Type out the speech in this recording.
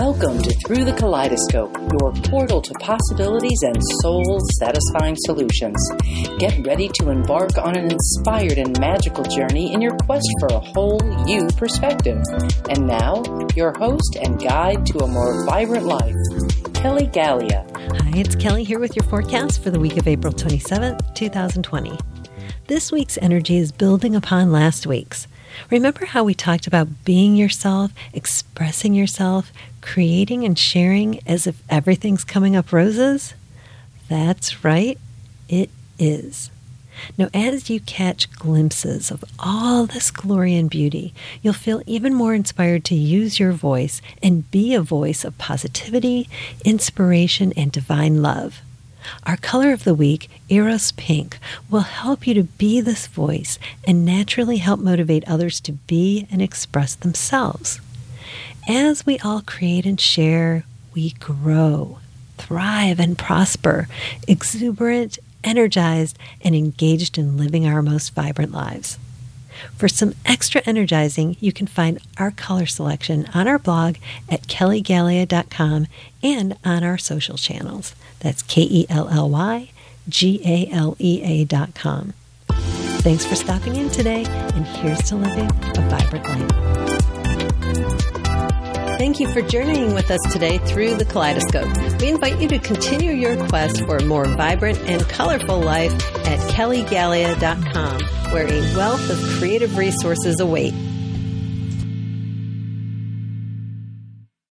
Welcome to Through the Kaleidoscope, your portal to possibilities and soul satisfying solutions. Get ready to embark on an inspired and magical journey in your quest for a whole you perspective. And now, your host and guide to a more vibrant life, Kelly Galea. Hi, it's Kelly here with your forecast for the week of April 27th, 2020. This week's energy is building upon last week's. Remember how we talked about being yourself, expressing yourself, creating and sharing as if everything's coming up roses? That's right, it is. Now, as you catch glimpses of all this glory and beauty, you'll feel even more inspired to use your voice and be a voice of positivity, inspiration, and divine love. Our color of the week, Eros Pink, will help you to be this voice and naturally help motivate others to be and express themselves. As we all create and share, we grow, thrive, and prosper, exuberant, energized, and engaged in living our most vibrant lives. For some extra energizing, you can find our color selection on our blog at kellygalea.com and on our social channels. That's K E L L Y G A L E A dot com. Thanks for stopping in today, and here's to living a vibrant life. Thank you for journeying with us today through the kaleidoscope. We invite you to continue your quest for a more vibrant and colorful life at kellygalea.com, where a wealth of creative resources await.